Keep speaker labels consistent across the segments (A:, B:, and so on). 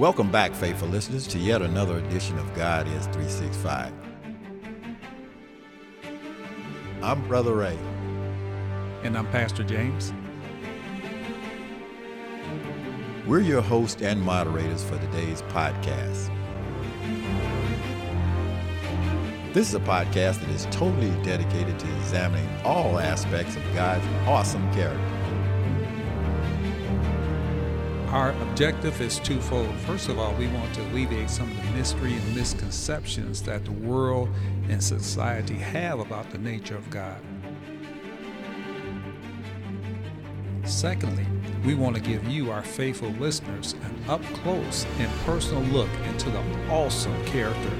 A: Welcome back, faithful listeners, to yet another edition of God is 365. I'm Brother Ray.
B: And I'm Pastor James.
A: We're your host and moderators for today's podcast. This is a podcast that is totally dedicated to examining all aspects of God's awesome character.
B: Our objective is twofold. First of all, we want to alleviate some of the mystery and misconceptions that the world and society have about the nature of God. Secondly, we want to give you, our faithful listeners, an up close and personal look into the awesome character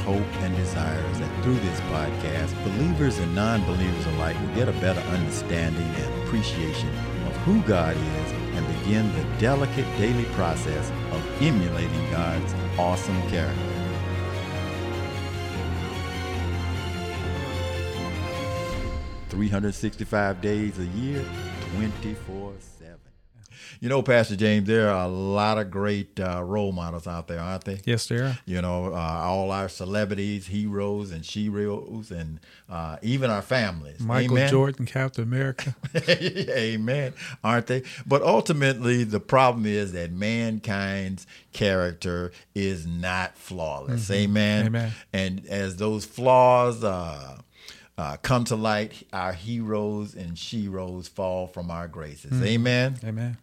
A: hope and desire is that through this podcast, believers and non believers alike will get a better understanding and appreciation of who God is and begin the delicate daily process of emulating God's awesome character. Three hundred sixty-five days a year, twenty-four. You know, Pastor James, there are a lot of great uh, role models out there, aren't they?
B: Yes, there are.
A: You know, uh, all our celebrities, heroes, and sheroes, and uh, even our families.
B: Michael
A: Amen?
B: Jordan, Captain America.
A: Amen. Aren't they? But ultimately, the problem is that mankind's character is not flawless. Amen.
B: Amen.
A: And as those flaws, uh, uh, come to light, our heroes and sheroes fall from our graces. Amen.
B: Amen.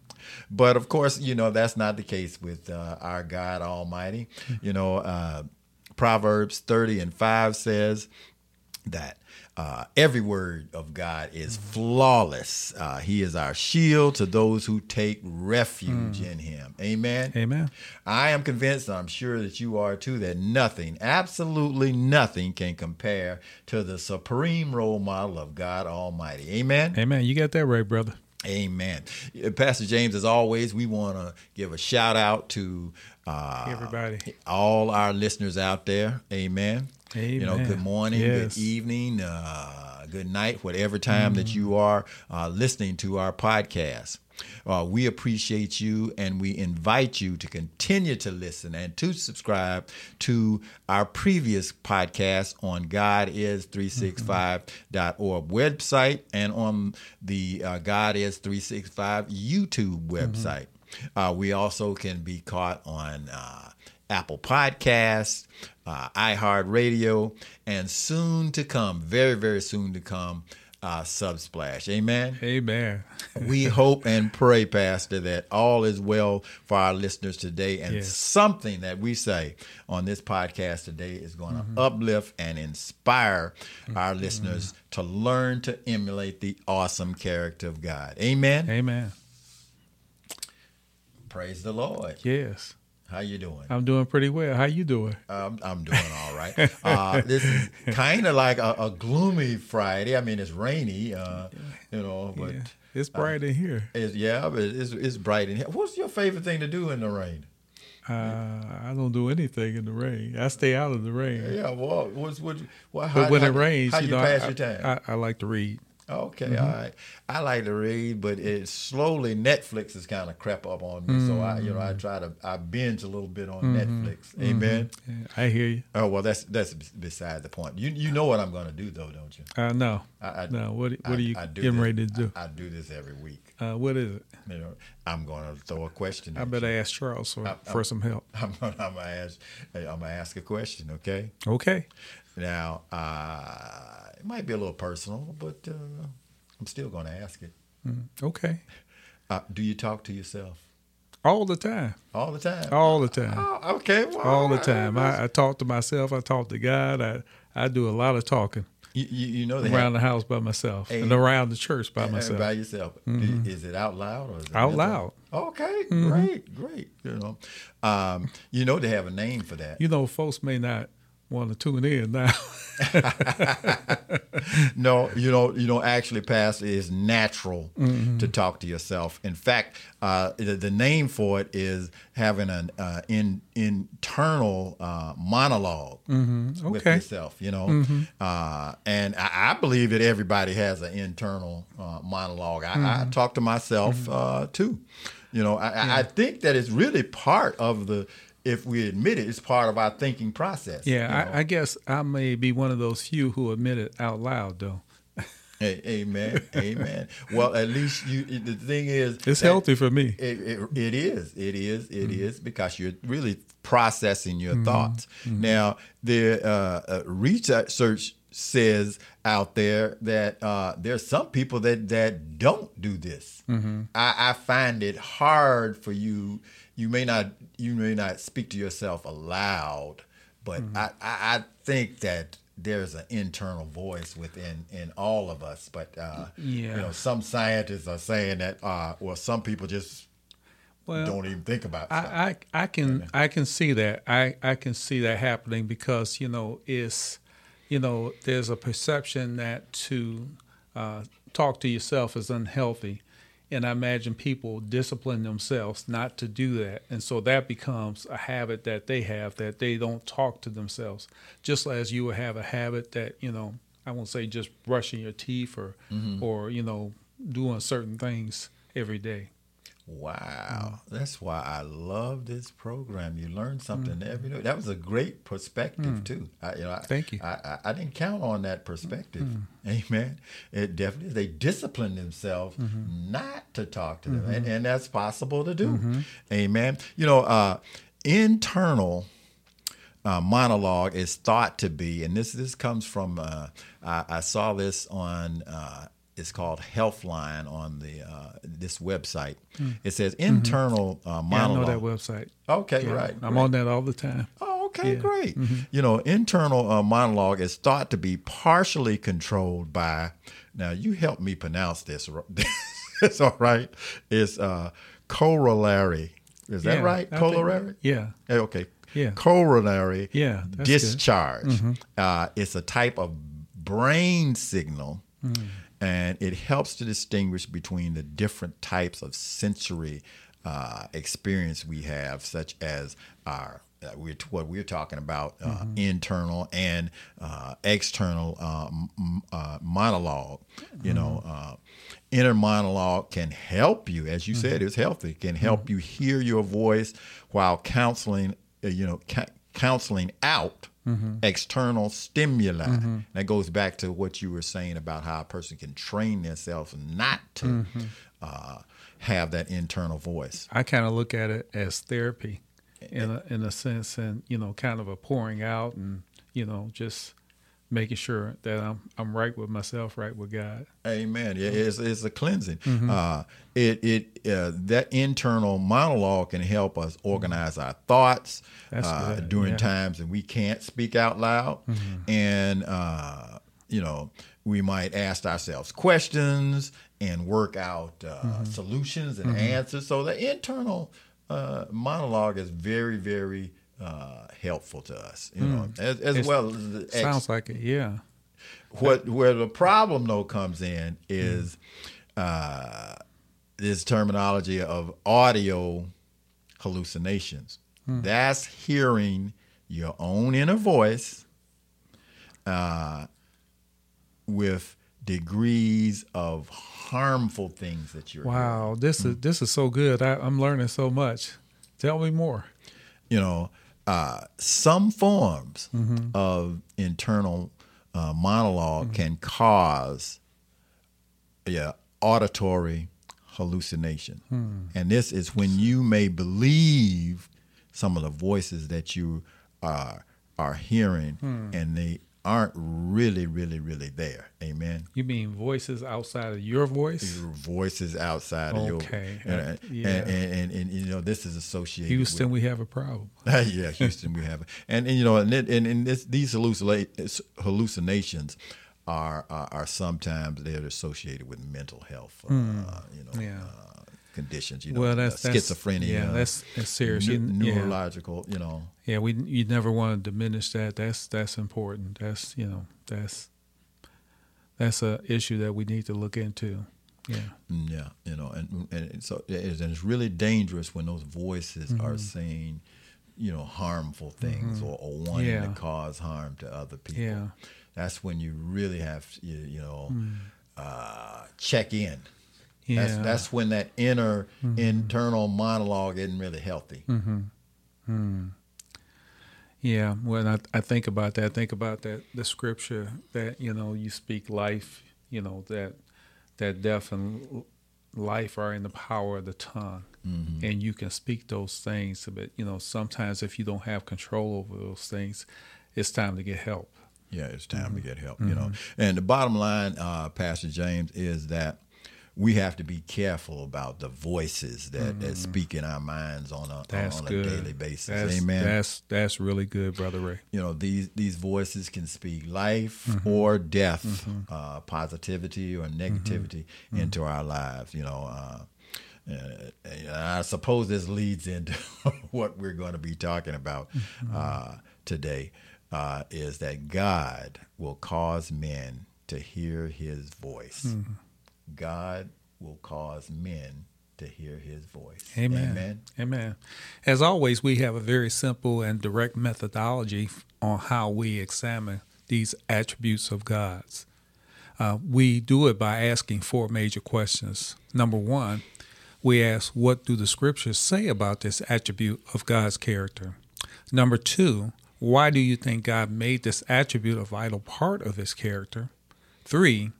A: But of course, you know, that's not the case with uh, our God Almighty. You know, uh, Proverbs 30 and 5 says that uh, every word of God is flawless. Uh, he is our shield to those who take refuge in Him. Amen.
B: Amen.
A: I am convinced, I'm sure that you are too, that nothing, absolutely nothing, can compare to the supreme role model of God Almighty. Amen.
B: Amen. You got that right, brother.
A: Amen. Pastor James, as always, we want to give a shout out to uh,
B: Everybody.
A: all our listeners out there. Amen. You know, good morning,
B: Yes.
A: good evening, uh, good night, whatever time that you are uh, listening to our podcast. Uh, we appreciate you and we invite you to continue to listen and to subscribe to our previous podcast on godis365.org website and on the uh, God is 365 YouTube website. Uh, we also can be caught on uh, Apple Podcasts, uh, iHeartRadio, and soon to come, very, very soon to come, uh, Subsplash. Amen.
B: Amen.
A: we hope and pray, Pastor, that all is well for our listeners today, and
B: Yes.
A: something that we say on this podcast today is going to uplift and inspire our listeners to learn to emulate the awesome character of God. Amen.
B: Amen.
A: Praise the Lord.
B: Yes.
A: How you doing?
B: I'm doing pretty well. How you doing?
A: I'm, I'm doing all right. Uh, this is kind of like a, a gloomy Friday. I mean, it's rainy, uh, you know, but
B: Yeah. It's bright in here.
A: it's, yeah, but it's, it's bright in here. What's your favorite thing to do in the rain?
B: Uh, I don't do anything in the rain. I stay out of the rain.
A: Yeah, well, what's what? what
B: But when
A: how,
B: it rains,
A: how
B: you know,
A: pass
B: I,
A: your time?
B: I, I like to read.
A: Okay, all right. I like to read, but it's slowly Netflix has kind of crept up on me. So I, you know, I try to I binge a little bit on Netflix. Amen.
B: Yeah, I hear you.
A: Oh well, that's that's beside the point. You you know what I'm going to do though, don't you?
B: Uh, no,
A: I, I,
B: no. What what
A: I-
B: are you
A: I do
B: getting
A: this-
B: ready to do?
A: I, I do this every week.
B: Uh, what is it?
A: You know, I'm going to throw a question.
B: I better
A: you.
B: ask Charles for,
A: I-
B: for some help.
A: I'm going to ask. I'm going to ask a question. Okay.
B: Okay.
A: Now, uh, it might be a little personal, but uh, I'm still going to ask it.
B: Okay.
A: Uh, do you talk to yourself
B: All the time.
A: all the time?
B: All the time.
A: Oh, okay. Well,
B: All the time. I, I talk to myself. I talk to God. I, I do a lot of talking
A: You, you, you know
B: around
A: have,
B: the house by myself
A: Hey.
B: and around the church by myself.
A: by yourself. Do- Is it out loud or is it
B: Out
A: mental?
B: loud.
A: Okay, great, great. You know, um, you know they have a name for that.
B: You know, folks may not want to tune in now.
A: no, you know, you know, actually, Pastor, it's natural
B: Mm-hmm.
A: to talk to yourself. In fact, uh, the, the name for it is having an uh, in, internal uh, monolog with
B: Mm-hmm. Okay. Mm-hmm.
A: yourself. You know, uh, and I, I believe that everybody has an internal uh, monologue. I, I
B: Mm-hmm.
A: talk to myself uh, too. You know, I, I- I think that it's really part of the. If we admit it, it's part of our thinking process. you know?
B: Yeah, I, I guess I may be one of those few who admit it out loud, though.
A: A- Amen. Amen. Well, at least you. The thing is,
B: It's healthy for me.
A: It, it, it is. It is. It is because you're really processing your thoughts. Now, the uh, uh, research says out there that uh, there's some people that that don't do this. I, I find it hard for you. You may not. You may not speak to yourself aloud, but I, I, I think that there's an internal voice within in all of us. But uh,
B: Yeah.
A: you know, some scientists are saying that. Uh, well, some people just
B: Well,
A: don't even think about.
B: I, I I can I can see that I I can see that happening because you know it's you know there's a perception that to uh, talk to yourself is unhealthy, and I imagine people discipline themselves not to do that, and so that becomes a habit that they have that they don't talk to themselves, just as you would have a habit that you know I won't say just brushing your teeth or mm-hmm. or you know doing certain things every day.
A: Wow, that's why I love this program. You learn something every day. That was a great perspective too. I, you know, I,
B: Thank you.
A: I, I, I didn't count on that perspective. Amen. It definitely they discipline themselves not to talk to them, and, and that's possible to do. Amen. You know, uh, internal uh, monologue is thought to be, and this this comes from uh, I, I saw this on uh, it's called Healthline on the uh, this website. It says internal uh,
B: Hmm. Yeah, I know that website.
A: Okay,
B: Yeah,
A: right.
B: I'm
A: great.
B: on that all the time.
A: Oh, okay,
B: Yeah. Mm-hmm.
A: great. You know, internal uh, monologue is thought to be partially controlled by. Now, you help me pronounce this. it's all right. It's uh, corollary. Is that right?
B: I think-
A: Corollary.
B: Yeah.
A: Eh, Okay.
B: Yeah.
A: Corollary
B: Yeah,
A: discharge. Uh, it's a type of brain signal,
B: Mm.
A: And it helps to distinguish between the different types of sensory uh, experience we have, such as our uh, we're, what we're talking about uh,
B: Mm-hmm.
A: internal and uh, external uh, m- uh, monologue. You know,
B: Mm-hmm.
A: uh, inner monologue can help you, as you
B: Mm-hmm.
A: said, it's healthy. Can help you hear your voice while counseling. Uh, you know, ca- counseling out
B: Mm-hmm.
A: external stimuli. That goes back to what you were saying about how a person can train themselves not to
B: Mm-hmm.
A: uh, have that internal voice.
B: I kind of look at it as therapy in a, in a sense and, you know, kind of a pouring out and, you know, just making sure that I'm, I'm right with myself, right with God.
A: Amen. Yeah, it's, it's a cleansing.
B: Mm-hmm.
A: Uh, it it uh, that internal monologue can help us organize our thoughts uh, during
B: yeah. Mm-hmm.
A: times that we can't speak out loud, and uh, you know we might ask ourselves questions and work out uh,
B: Mm-hmm.
A: solutions and answers. So the internal uh, monologue is very very uh, helpful to us, you know, as, as
B: Mm.
A: Well as the ex-
B: Sounds like it. Yeah.
A: what where the problem though comes in is uh, this terminology of audio hallucinations. That's hearing your own inner voice uh, with degrees of harmful things that you're hearing.
B: Wow. This is, this is so good. I, I'm learning so much. Tell me more.
A: you know, uh, some forms of internal uh, monolog can cause yeah, auditory hallucination. And this is when you may believe some of the voices that you are, are hearing and they aren't really, really, really there. Amen.
B: You mean voices outside of your voice?
A: Your voices outside of your
B: Okay.
A: and, and,
B: Yeah.
A: and, and, and, you know this is associated with
B: Houston, we have a problem.
A: yeah, Houston, we have, it. and, and you know, and it, and, and this, these hallucinations are, are are sometimes they're associated with mental health. Uh, you know,
B: Yeah.
A: uh, conditions. You know,
B: well, that's,
A: uh,
B: that's
A: schizophrenia.
B: Yeah, that's that's serious.
A: neu-
B: You- yeah.
A: neurological. You know,
B: Yeah, we you never want to diminish that. That's that's important. That's you know that's that's a issue that we need to look into. Yeah,
A: Mm, yeah, you know, and and so it is, and it's really dangerous when those voices are saying, you know, harmful things or, or wanting
B: Yeah.
A: to cause harm to other people.
B: Yeah.
A: that's when you really have to, you, you know, uh, check in. That's,
B: yeah, Mm-hmm.
A: that's when that inner internal monologue isn't really healthy.
B: yeah. When I I think about that, I think about that the scripture that you know you speak life. You know that that death and life are in the power of the tongue. And you can speak those things, but you know sometimes if you don't have control over those things, it's time to get help.
A: Yeah, it's time
B: Mm-hmm.
A: to get help. You know, and the bottom line, uh, Pastor James, is that we have to be careful about the voices that, that speak in our minds on a
B: Mm-hmm. That's
A: on a
B: good.
A: daily basis.
B: That's,
A: Amen.
B: That's that's really good, brother Ray.
A: you know these these voices can speak life
B: Mm-hmm.
A: or death, uh, positivity or negativity
B: Mm-hmm.
A: into our lives. You know, uh, and I suppose this leads into what we're going to be talking about
B: Mm-hmm.
A: uh, today. Uh, is that God will cause men to hear His voice? God will cause men to hear His voice.
B: Amen.
A: Amen.
B: Amen. As always, we have a very simple and direct methodology on how we examine these attributes of God's. Uh, we do it by asking four major questions. Number one, we ask, What do the scriptures say about this attribute of God's character? Number two, why do you think God made this attribute a vital part of his character? Three,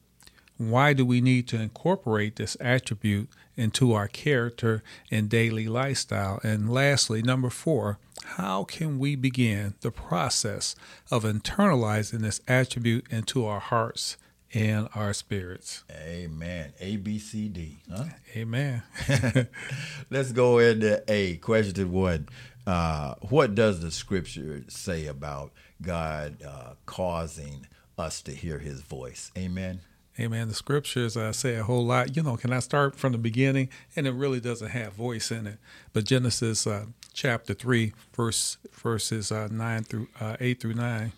B: why do we need to incorporate this attribute into our character and daily lifestyle? And lastly, number four, how can we begin the process of internalizing this attribute into our hearts and our spirits?
A: Amen. A B C D. Huh?
B: Amen.
A: Let's go into A. Question one. Uh, what does the scripture say about God uh, causing us to hear his voice? Amen.
B: Amen. The scriptures uh, say a whole lot. You know, can I start from the beginning? And it really doesn't have voice in it. But Genesis uh, chapter three, verse verses uh, nine through uh, eight through nine,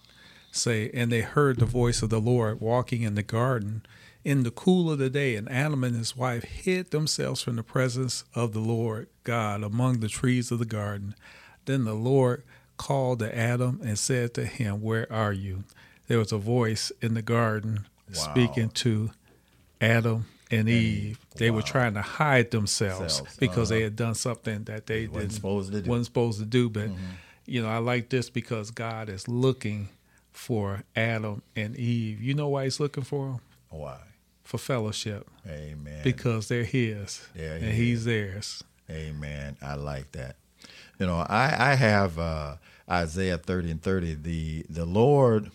B: say, and they heard the voice of the Lord walking in the garden in the cool of the day, and Adam and his wife hid themselves from the presence of the Lord God among the trees of the garden. Then the Lord called to Adam and said to him, Where are you? There was a voice in the garden
A: Wow.
B: speaking to Adam and Eve. They were trying to hide themselves
A: Themselves,
B: because they
A: uh-huh.
B: had done something that they
A: Wasn't
B: didn't
A: supposed to do. Mm-hmm.
B: wasn't supposed to do. But you know, I like this because God is looking for Adam and Eve. You know why He's looking for them?
A: Why?
B: For fellowship,
A: Amen.
B: because they're His
A: They're
B: and. He's theirs.
A: Amen. I like that. You know, I, I have uh, Isaiah 30 and 30. The, the Lord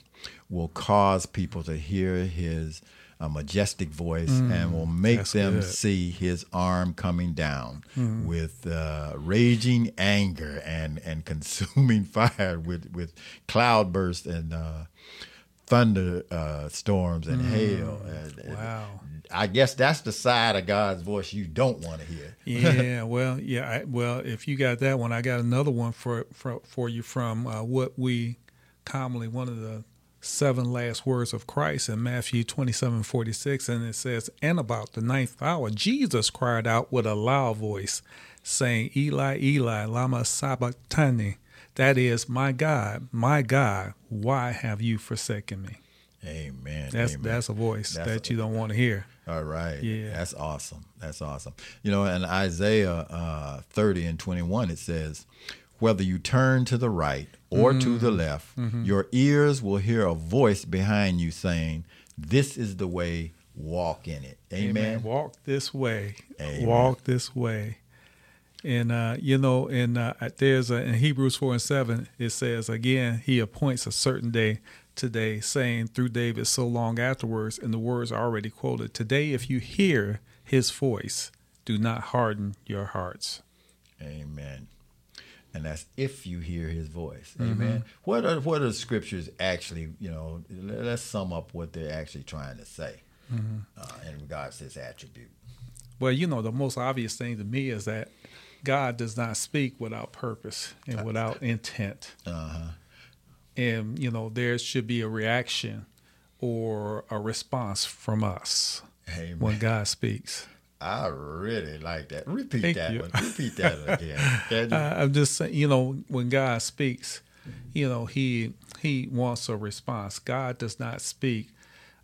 A: will cause people to hear his uh, majestic voice and will make
B: Mm,
A: them
B: good.
A: see his arm coming down
B: Mm.
A: with uh, raging anger and, and consuming fire with, with cloudbursts and uh, thunder uh, storms and hail. And, and
B: Mm. Wow.
A: I guess that's the side of God's voice you don't want to hear.
B: yeah, well, yeah, I, well, if you got that one, I got another one for for, for you from uh, what we commonly one of the seven last words of Christ in Matthew twenty seven forty six, and it says, "And about the ninth hour, Jesus cried out with a loud voice, saying, Eli, Eli, lama sabachthani." That is, my God, my God, why have you forsaken me?
A: Amen.
B: That's
A: Amen.
B: that's a voice
A: That's
B: that
A: a-
B: you don't want to hear.
A: All right.
B: Yeah.
A: That's awesome. That's awesome. You know, in Isaiah uh, 30 and 21, it says, Whether you turn to the right or to the
B: Mm-hmm.
A: left, your ears will hear a voice behind you saying, This is the way, walk in it. Amen.
B: Walk this way.
A: Amen.
B: Walk this way. And uh, you know, and uh, there's a, in Hebrews four and seven, it says again, He appoints a certain day today, saying through David so long afterwards, and the words are already quoted. Today, if you hear His voice, do not harden your hearts.
A: Amen. And that's if you hear his voice.
B: Mm-hmm.
A: Amen. What are what are the scriptures actually, you know, let's sum up what they're actually trying to say
B: Mm-hmm.
A: uh, in regards to this attribute.
B: Well, you know, the most obvious thing to me is that God does not speak without purpose and without intent.
A: Uh-huh.
B: And, you know, there should be a reaction or a response from us
A: Amen.
B: when God speaks.
A: I really like that. Repeat
B: Thank
A: that
B: you.
A: one. Repeat that again.
B: Uh, I'm just saying, you know, when God speaks, you know, he he wants a response. God does not speak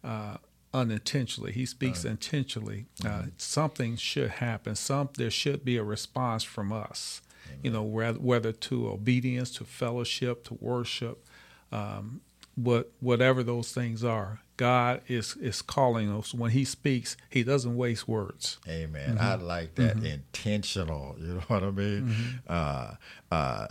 B: uh, unintentionally. He speaks intentionally. Uh, something should happen. Some there should be a response from us. You know, whether, whether to obedience, to fellowship, to worship, um, what whatever those things are. God is is calling us. When He speaks, He doesn't waste words.
A: Amen. I like that intentional. You know what I mean? Uh, uh,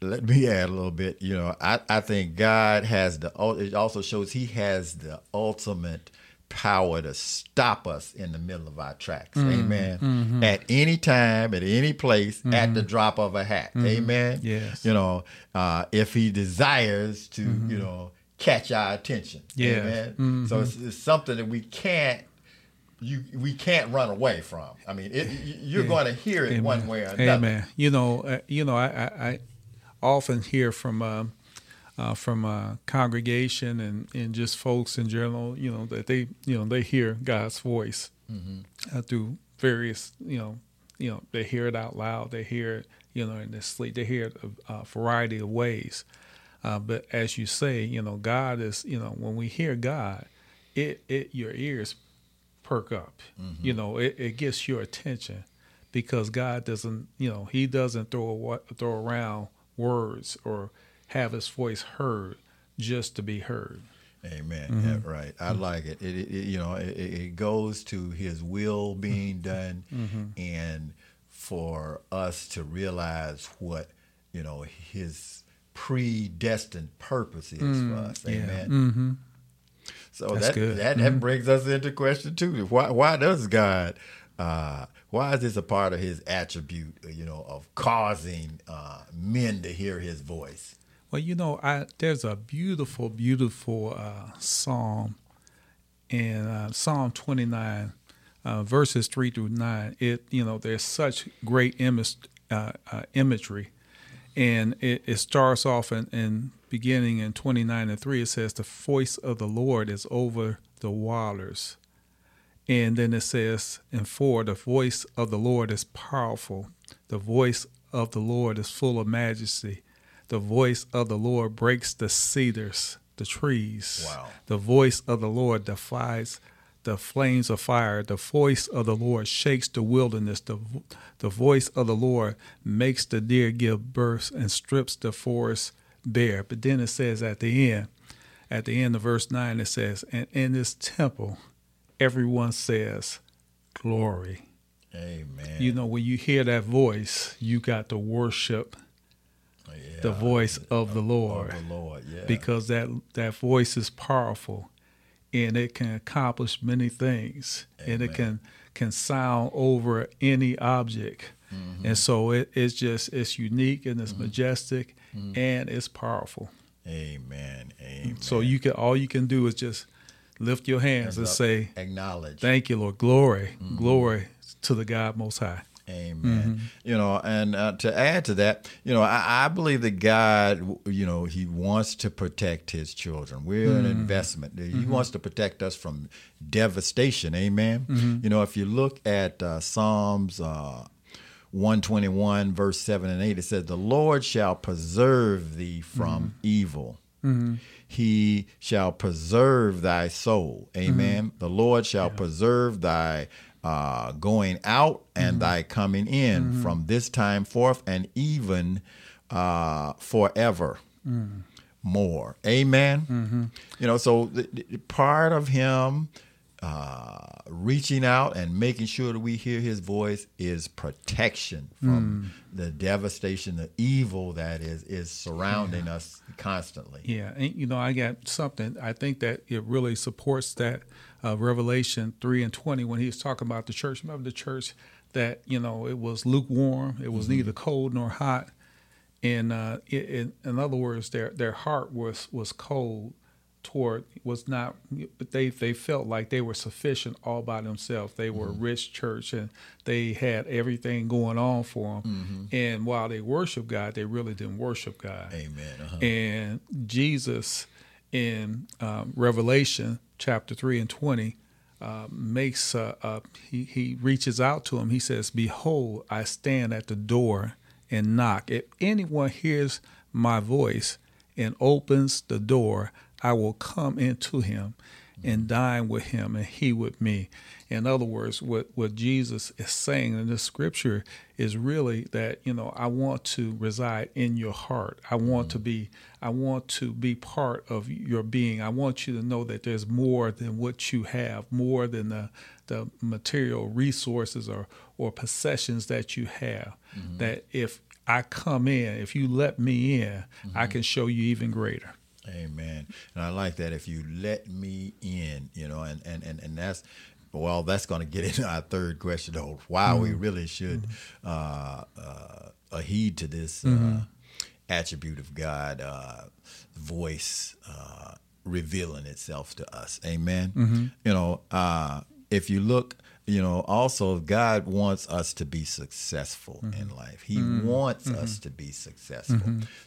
A: let me add a little bit. You know, I, I think God has the. It also shows He has the ultimate power to stop us in the middle of our tracks. Amen. At any time, at any place, at the drop of a hat. Amen.
B: Yes.
A: You know, uh, if He desires to, you know, catch our attention.
B: Yes.
A: Amen. So it's, it's something that we can't you we can't run away from. I mean, it, you- you're going to hear it one way or another.
B: Amen. You know, uh, you know, I, I, I often hear from um, uh, from a congregation and, and just folks in general, you know, that they you know they hear God's voice
A: Mm-hmm.
B: uh, through various you know you know they hear it out loud, they hear it you know in their sleep, they hear it a, a variety of ways. Uh, but as you say, you know, God is you know when we hear God, it it your ears perk up.
A: Mm-hmm.
B: You know, it, it gets your attention because God doesn't, you know, He doesn't throw a, throw around words or have His voice heard just to be heard.
A: Amen.
B: Mm-hmm.
A: Yeah, right. I like it. It, it, it- you know, it, it goes to His will being done,
B: Mm-hmm.
A: and for us to realize what you know His predestined purpose is for us. Amen.
B: Mm-hmm.
A: So
B: That's
A: that
B: good.
A: that, that brings us into question two. Why why does God uh, why is this a part of his attribute, you know, of causing uh, men to hear his voice?
B: Well, you know, I there's a beautiful, beautiful uh, psalm in uh, Psalm 29, uh, verses three through nine. It you know there's such great uh, uh, imagery, and it, it starts off in, in beginning in 29 and three. It says, "The voice of the Lord is over the waters." And then it says in four, the voice of the Lord is powerful. The voice of the Lord is full of majesty. The voice of the Lord breaks the cedars, the trees.
A: Wow.
B: The voice of the Lord defies the flames of fire. The voice of the Lord shakes the wilderness. The, the voice of the Lord makes the deer give birth and strips the forest bare. But then it says at the end, at the end of verse 9, it says, And in this temple, everyone says, Glory.
A: Amen.
B: You know, when you hear that voice, you got to worship
A: Yeah.
B: the voice of the Lord
A: of the Lord, yeah.
B: because that that voice is powerful and it can accomplish many things and it can can sound over any object
A: Mm-hmm.
B: and so it, it's just it's unique and it's majestic
A: Mm-hmm.
B: and it's powerful
A: Amen. Amen.
B: so you can all you can do is just lift your hands and
A: Up-
B: say
A: acknowledge.
B: thank you lord glory
A: Mm-hmm.
B: glory to the god most high
A: Amen.
B: Mm-hmm.
A: You know, and uh, to add to that, you know, I, I believe that God, you know, He wants to protect His children. We're
B: Mm-hmm.
A: an investment. He wants to protect us from devastation. Amen.
B: Mm-hmm.
A: You know, if you look at uh, Psalms. Uh, 121 verse 7 and 8 it says the lord shall preserve thee from evil he shall preserve thy soul amen the lord shall preserve thy uh, going out and thy coming in from this time forth and even uh, forever more. Amen? You know so the, the part of him uh, reaching out and making sure that we hear his voice is protection from the devastation, the evil that is is surrounding us constantly.
B: Yeah, and you know, I got something. I think that it really supports that uh, Revelation three and twenty when he was talking about the church. Remember the church that you know it was lukewarm, it was neither cold nor hot, and uh, it, in other words, their their heart was was cold toward was not they they felt like they were sufficient all by themselves they were
A: Mm-hmm.
B: a rich church and they had everything going on for them
A: Mm-hmm.
B: and while they worship god they really didn't worship god
A: Amen. Uh-huh.
B: and jesus in um, revelation chapter 3 and 20 uh, makes uh, uh, he, he reaches out to him. He says behold i stand at the door and knock. If anyone hears my voice and opens the door i will come into him and dine with him and he with me in other words what, what jesus is saying in this scripture is really that you know i want to reside in your heart. I want to mm-hmm. be i want to be part of your being. I want you to know that there's more than what you have more than the the material resources or or possessions that you have. Mm-hmm. That if i come in if you let me in i mm-hmm. can show you even greater.
A: Amen. And I like that if you let me in, you know, and and and, and that's well, that's going to get into our third question of why we really should uh, uh, heed to this uh, attribute of God, uh, voice uh, revealing itself to us. Amen. You know, uh, if you look, you know, also God wants us to be successful in life. He wants us to be successful.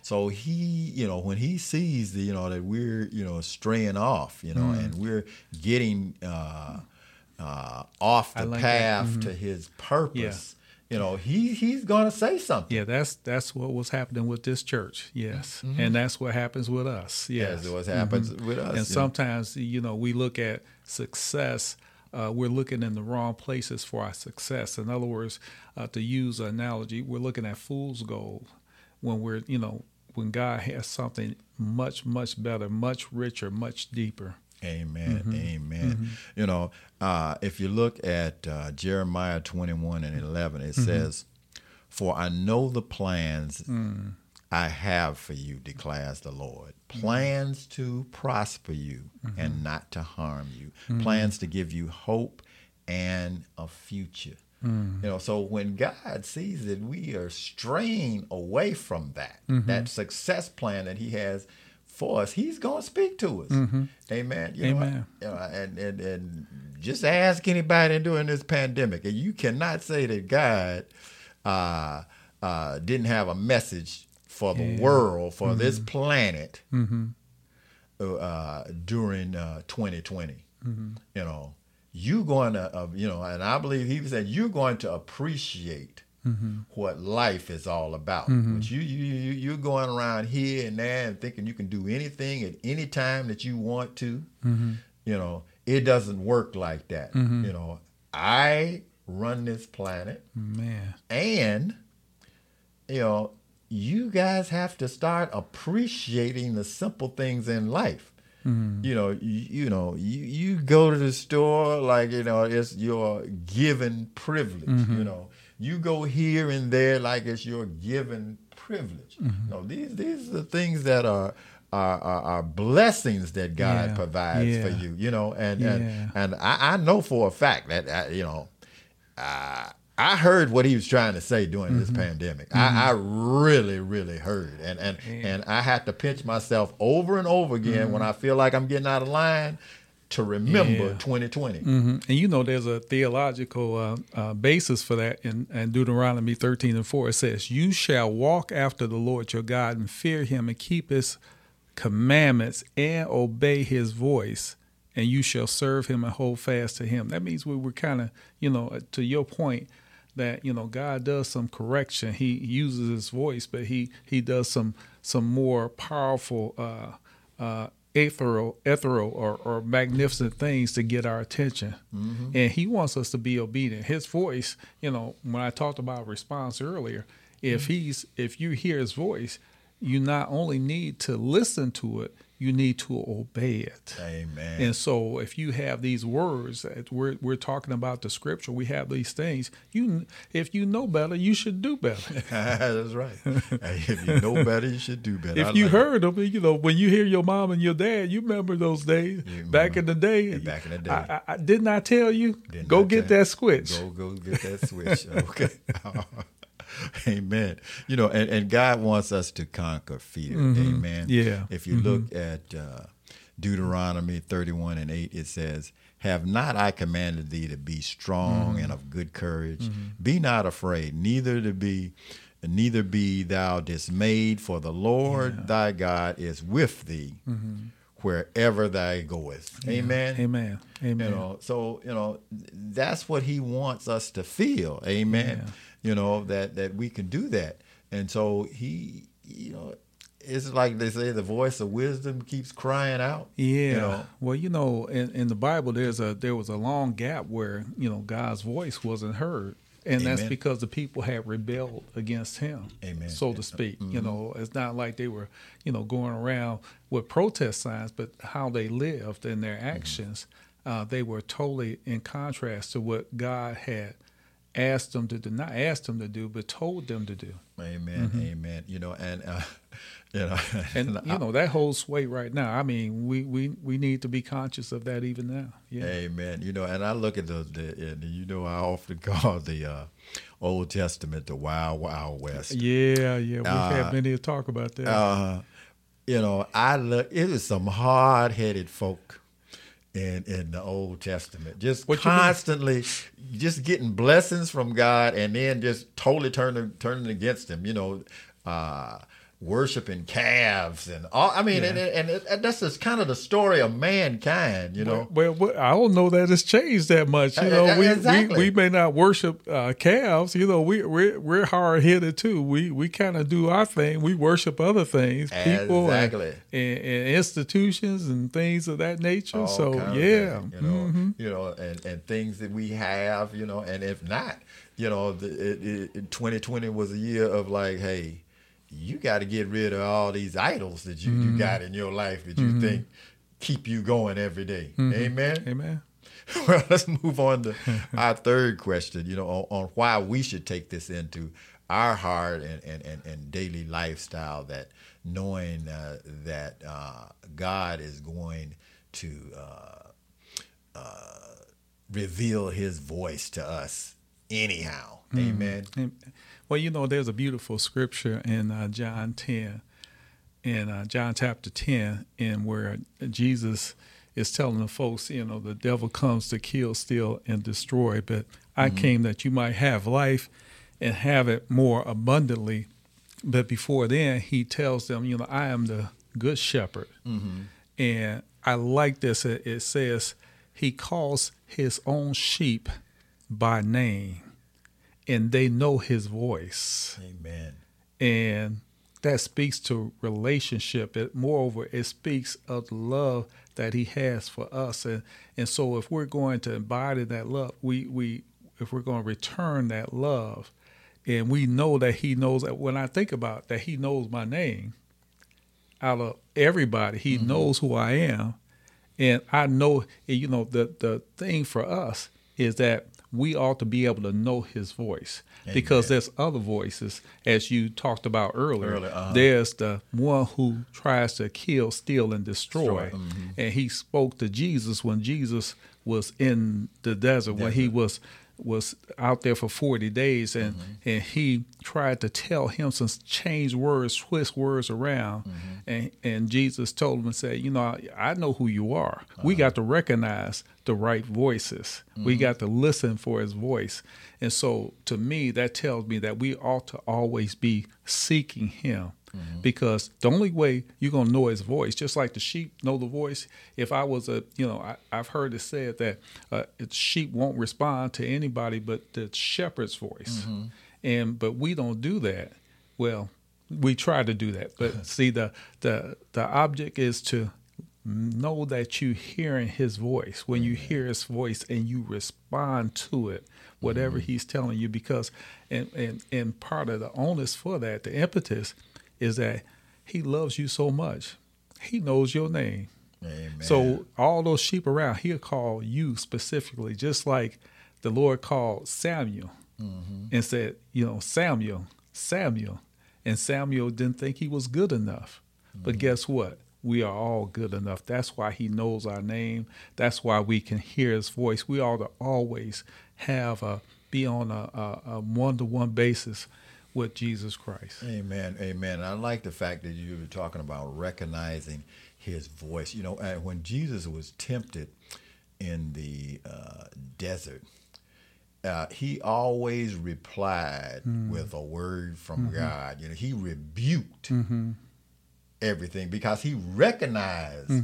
A: So he, you know, when he sees the, you know, that we're, you know, straying off, you know, and we're getting uh, off the
B: like
A: path to his purpose, you know, he he's gonna say something.
B: Yeah, that's that's what was happening with this church. Yes, and that's what happens with us. Yes,
A: As what happens with us.
B: and
A: know.
B: sometimes you know we look at success. Uh, we're looking in the wrong places for our success. In other words, uh, to use an analogy, we're looking at fool's gold when we're you know when God has something much much better, much richer, much deeper.
A: Amen.
B: Mm-hmm.
A: Amen. You know, uh, if you look at uh, Jeremiah 21 and 11,
B: Mm-hmm.
A: it says, For I know the plans
B: Mm.
A: I have for you, declares the Lord.
B: Mm-hmm.
A: Plans to prosper you and not to harm you,
B: Mm-hmm.
A: plans to give you hope and a future.
B: Mm.
A: You know, so when God sees that we are straying away from that,
B: Mm-hmm.
A: that success plan that He has for us, He's going to speak to us. Amen. You know,
B: Mm-hmm. Amen.
A: you know, and, and and just ask anybody during this pandemic, and you cannot say that God uh, uh, didn't have a message for the world, for
B: Mm-hmm.
A: this planet uh, during uh, 2020.
B: Mm-hmm.
A: You know, you going to, uh, you know, and I believe he said you're going to appreciate
B: Mm-hmm.
A: what life is all about. But you, you, you, you're going around here and there and thinking you can do anything at any time that you want to.
B: Mm-hmm.
A: You know, it doesn't work like that. You know, I run this planet
B: Man,
A: and you know you guys have to start appreciating the simple things in life you know you, you know you, you go to the store like you know it's your given privilege you know you go here and there like it's your given privilege. You know these these are the things that are are, are, are blessings that God
B: Yeah.
A: provides for you, you know, and
B: Yeah.
A: and and I, I know for a fact that uh, you know, uh, I heard what he was trying to say during this pandemic. I, I really, really heard, and and and I had to pinch myself over and over again when I feel like I'm getting out of line to remember
B: Yeah.
A: 2020.
B: hmm And you know, there's a theological uh, uh, basis for that in, in Deuteronomy 13 and 4. It says, You shall walk after the Lord your God and fear him and keep his commandments and obey his voice, and you shall serve him and hold fast to him. That means we were kind of, you know, uh, to your point, that you know God does some correction. He uses his voice, but he he does some some more powerful uh, uh, ethereal, ethereal or, or magnificent things to get our attention. Mm-hmm. And he wants us to be obedient. His voice, you know, when I talked about response earlier, if mm-hmm. he's if you hear his voice, you not only need to listen to it, you need to obey it.
A: Amen.
B: And so, if you have these words, that we're we're talking about the scripture. We have these things. You, if you know better, you should do better.
A: That's right. If you know better, you should do better. I
B: if you
A: like
B: heard them, you know when you hear your mom and your dad, you remember those days
A: You
B: back in the day.
A: back in the day.
B: I, I, I didn't I tell you
A: Didn't
B: go
A: I
B: get that switch.
A: Go go get that switch. Okay. Amen. You know, and, and God wants us to conquer fear. Amen.
B: Mm-hmm. Yeah. Mm-hmm.
A: If you look at uh, Deuteronomy 31 and 8, it says, Have not I commanded thee to be strong
B: Mm-hmm.
A: and of good courage? Be not afraid, neither to be neither be thou dismayed, for the Lord thy God is with thee wherever thou goest. Amen.
B: Mm-hmm. Amen. Amen.
A: You know, so you know that's what he wants us to feel. Amen.
B: Yeah.
A: You know that that we can do that, and so he, you know, it's like they say, the voice of wisdom keeps crying out.
B: Yeah.
A: You know,
B: Well, you know, in, in the Bible, there's a there was a long gap where you know God's voice wasn't heard, and that's because the people had rebelled against Him.
A: Amen.
B: So to speak. You know, it's not like they were you know going around with protest signs, but how they lived and their actions, uh, they were totally in contrast to what God had asked them to do, not asked them to do, but told them to do.
A: Amen. Amen. You know, and uh, you know,
B: Mm-hmm. And you know that holds sway right now. I mean, we we we need to be conscious of that even now. Yeah.
A: Amen. You know, and I look at the, the and you know, I often call the uh, Old Testament the Wild Wild West.
B: Yeah, yeah, we've
A: Uh,
B: had many to talk about that.
A: Uh, you know, I look. It was some hard headed folk in in the Old Testament, just
B: What
A: constantly, just getting blessings from God, and then just totally turning turning against Him. You know, uh, worshiping calves and all. I mean, and, and, and that's just kind of the story of mankind. You know,
B: well, well, I don't know that it's changed that much. You
A: Uh,
B: know,
A: uh,
B: we,
A: exactly.
B: we we may not worship uh, calves. You know, we we're, we're hard headed too. We we kind of do our thing. We worship other things, people, and-
A: Exactly.
B: and, and institutions and things of that nature.
A: all
B: so yeah,
A: you know,
B: mhm.
A: you know, and, and things that we have, you know, and if not, you know, the, it, it, 2020 was a year of like, hey, you got to get rid of all these idols that you,
B: Mm-hmm.
A: you got in your life that you think keep you going every day. Amen.
B: amen.
A: well, let's move on to our third question, you know, on, on why we should take this into our heart and, and, and, and daily lifestyle that knowing uh, that uh, God is going to uh, uh, reveal his voice to us anyhow. Amen.
B: And- Well, you know, there's a beautiful scripture in uh, John 10, in uh, John chapter 10, in where Jesus is telling the folks, you know, the devil comes to kill, steal, and destroy, but I came that you might have life and have it more abundantly. But before then, he tells them, you know, I am the good shepherd. And I like this. It, it says, He calls His own sheep by name, and they know His voice.
A: Amen.
B: And that speaks to relationship. It, moreover, it speaks of the love that He has for us. And, and so, if we're going to embody that love, we, we if we're going to return that love, and we know that He knows that when I think about that, He knows my name out of everybody. He mm-hmm. knows who I am, and I know. You know the the thing for us is that we ought to be able to know His voice because there's other voices, as you talked about earlier.
A: Earlier, uh-huh.
B: There's the one who tries to kill, steal, and destroy,
A: mhm.
B: and He spoke to Jesus when Jesus was in the desert when he was was out there for 40 days and mm-hmm. and he tried to tell him some change words twist words around. Mm-hmm. And and jesus told him and said you know i, I know who you are. We uh-huh. got to recognize the right voices. We mm-hmm. got to listen for his voice. And so to me that tells me that we ought to always be seeking him Mm-hmm. because the only way you're going to know his voice just like the sheep know the voice if i was a you know I, i've heard it said that uh, sheep won't respond to anybody but the shepherd's voice. Mm-hmm. And but we don't do that. Well we try to do that. But see the the the object is to know that you hearing his voice. When you hear his voice and you respond to it whatever mm-hmm. he's telling you because and and and part of the onus for that the impetus is that he loves you so much. He knows your name.
A: Amen.
B: so all those sheep around he'll call you specifically just like the lord called samuel mm-hmm. and said you know samuel samuel. And samuel didn't think he was good enough. But mm-hmm. guess what? We are all good enough. That's why he knows our name. That's why we can hear his voice. We ought to always have a be on a, a, a one-to-one basis with jesus christ
A: Amen. Amen. I like the fact that you were talking about recognizing his voice. You know, when Jesus was tempted in the uh, desert, uh, he always replied
B: Mm.
A: with a word from
B: Mm-hmm.
A: God. You know, he rebuked everything because he
B: Mm-hmm.
A: recognized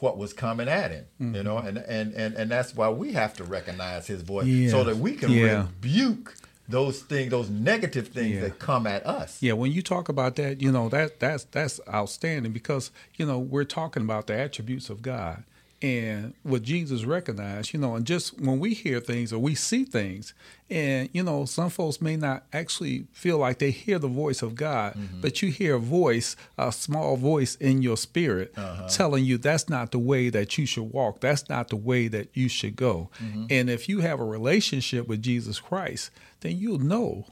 A: what was coming at him. You know, and, and and and that's why we have to recognize his voice
B: Yeah.
A: so that we can
B: Yeah.
A: rebuke those things, those negative things
B: Yeah.
A: that come at us.
B: Yeah, when you talk about that, you know that that's that's outstanding because you know we're talking about the attributes of God and what Jesus recognized. You know, and just when we hear things or we see things, and you know, some folks may not actually feel like they hear the voice of God, mm-hmm. but you hear a voice, a small voice in your spirit, uh-huh. telling you that's not the way that you should walk. That's not the way that you should go. Mm-hmm. And if you have a relationship with Jesus Christ, then you'll know